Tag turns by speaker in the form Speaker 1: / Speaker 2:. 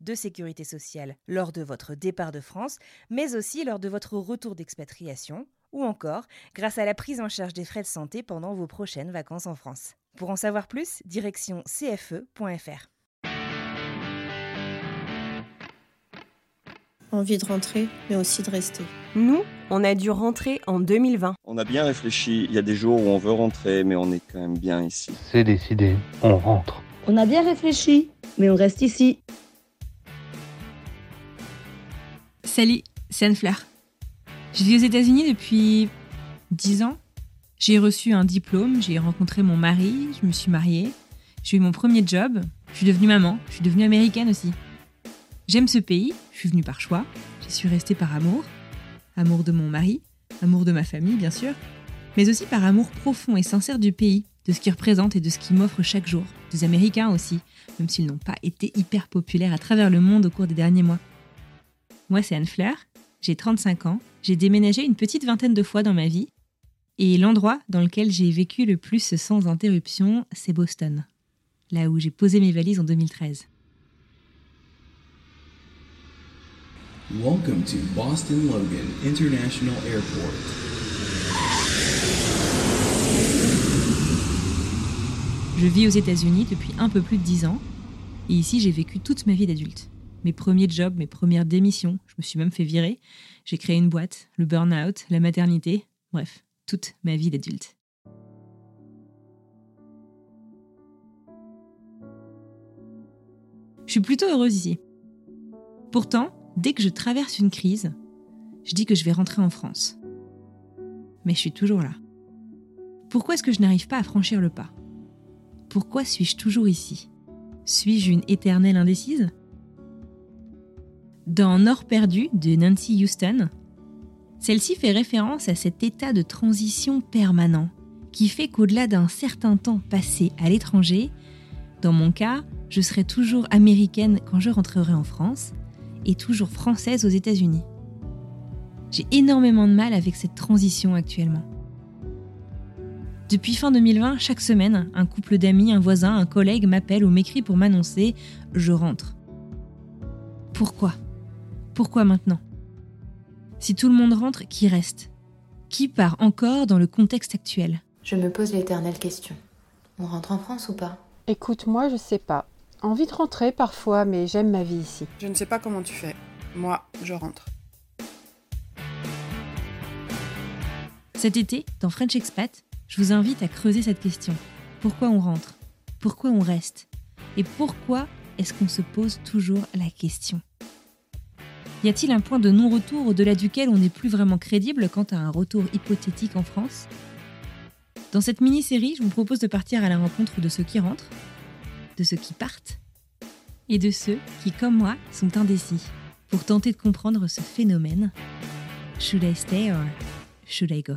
Speaker 1: de sécurité sociale lors de votre départ de France, mais aussi lors de votre retour d'expatriation, ou encore grâce à la prise en charge des frais de santé pendant vos prochaines vacances en France. Pour en savoir plus, direction cfe.fr.
Speaker 2: Envie de rentrer, mais aussi de rester.
Speaker 3: Nous, on a dû rentrer en 2020.
Speaker 4: On a bien réfléchi. Il y a des jours où on veut rentrer, mais on est quand même bien ici.
Speaker 5: C'est décidé, on rentre.
Speaker 6: On a bien réfléchi, mais on reste ici.
Speaker 7: Salut, c'est Anne Fleur. Je vis aux États-Unis depuis 10 ans. J'ai reçu un diplôme, j'ai rencontré mon mari, je me suis mariée, j'ai eu mon premier job, je suis devenue maman, je suis devenue américaine aussi. J'aime ce pays, je suis venue par choix, j'y suis restée par amour, amour de mon mari, amour de ma famille bien sûr, mais aussi par amour profond et sincère du pays, de ce qu'il représente et de ce qu'il m'offre chaque jour, des Américains aussi, même s'ils n'ont pas été hyper populaires à travers le monde au cours des derniers mois. Moi, c'est Anne Fleur, j'ai 35 ans, j'ai déménagé une petite vingtaine de fois dans ma vie, et l'endroit dans lequel j'ai vécu le plus sans interruption, c'est Boston, là où j'ai posé mes valises en 2013.
Speaker 8: Welcome to Boston Logan International Airport.
Speaker 7: Je vis aux États-Unis depuis un peu plus de 10 ans, et ici j'ai vécu toute ma vie d'adulte. Mes premiers jobs, mes premières démissions, je me suis même fait virer. J'ai créé une boîte, le burn-out, la maternité, bref, toute ma vie d'adulte. Je suis plutôt heureuse ici. Pourtant, dès que je traverse une crise, je dis que je vais rentrer en France. Mais je suis toujours là. Pourquoi est-ce que je n'arrive pas à franchir le pas? Pourquoi suis-je toujours ici? Suis-je une éternelle indécise? Dans Nord perdu de Nancy Houston, celle-ci fait référence à cet état de transition permanent qui fait qu'au-delà d'un certain temps passé à l'étranger, dans mon cas, je serai toujours américaine quand je rentrerai en France et toujours française aux États-Unis. J'ai énormément de mal avec cette transition actuellement. Depuis fin 2020, chaque semaine, un couple d'amis, un voisin, un collègue m'appelle ou m'écrit pour m'annoncer ⁇ Je rentre ⁇ Pourquoi? Pourquoi maintenant? Si tout le monde rentre, qui reste? Qui part encore dans le contexte actuel?
Speaker 9: Je me pose l'éternelle question. On rentre en France ou pas?
Speaker 10: Écoute, moi je sais pas. Envie de rentrer parfois, mais j'aime ma vie ici.
Speaker 11: Je ne sais pas comment tu fais. Moi, je rentre.
Speaker 7: Cet été, dans French Expat, je vous invite à creuser cette question. Pourquoi on rentre? Pourquoi on reste? Et pourquoi est-ce qu'on se pose toujours la question? Y a-t-il un point de non-retour au-delà duquel on n'est plus vraiment crédible quant à un retour hypothétique en France? Dans cette mini-série, je vous propose de partir à la rencontre de ceux qui rentrent, de ceux qui partent et de ceux qui, comme moi, sont indécis pour tenter de comprendre ce phénomène. Should I stay or should I go?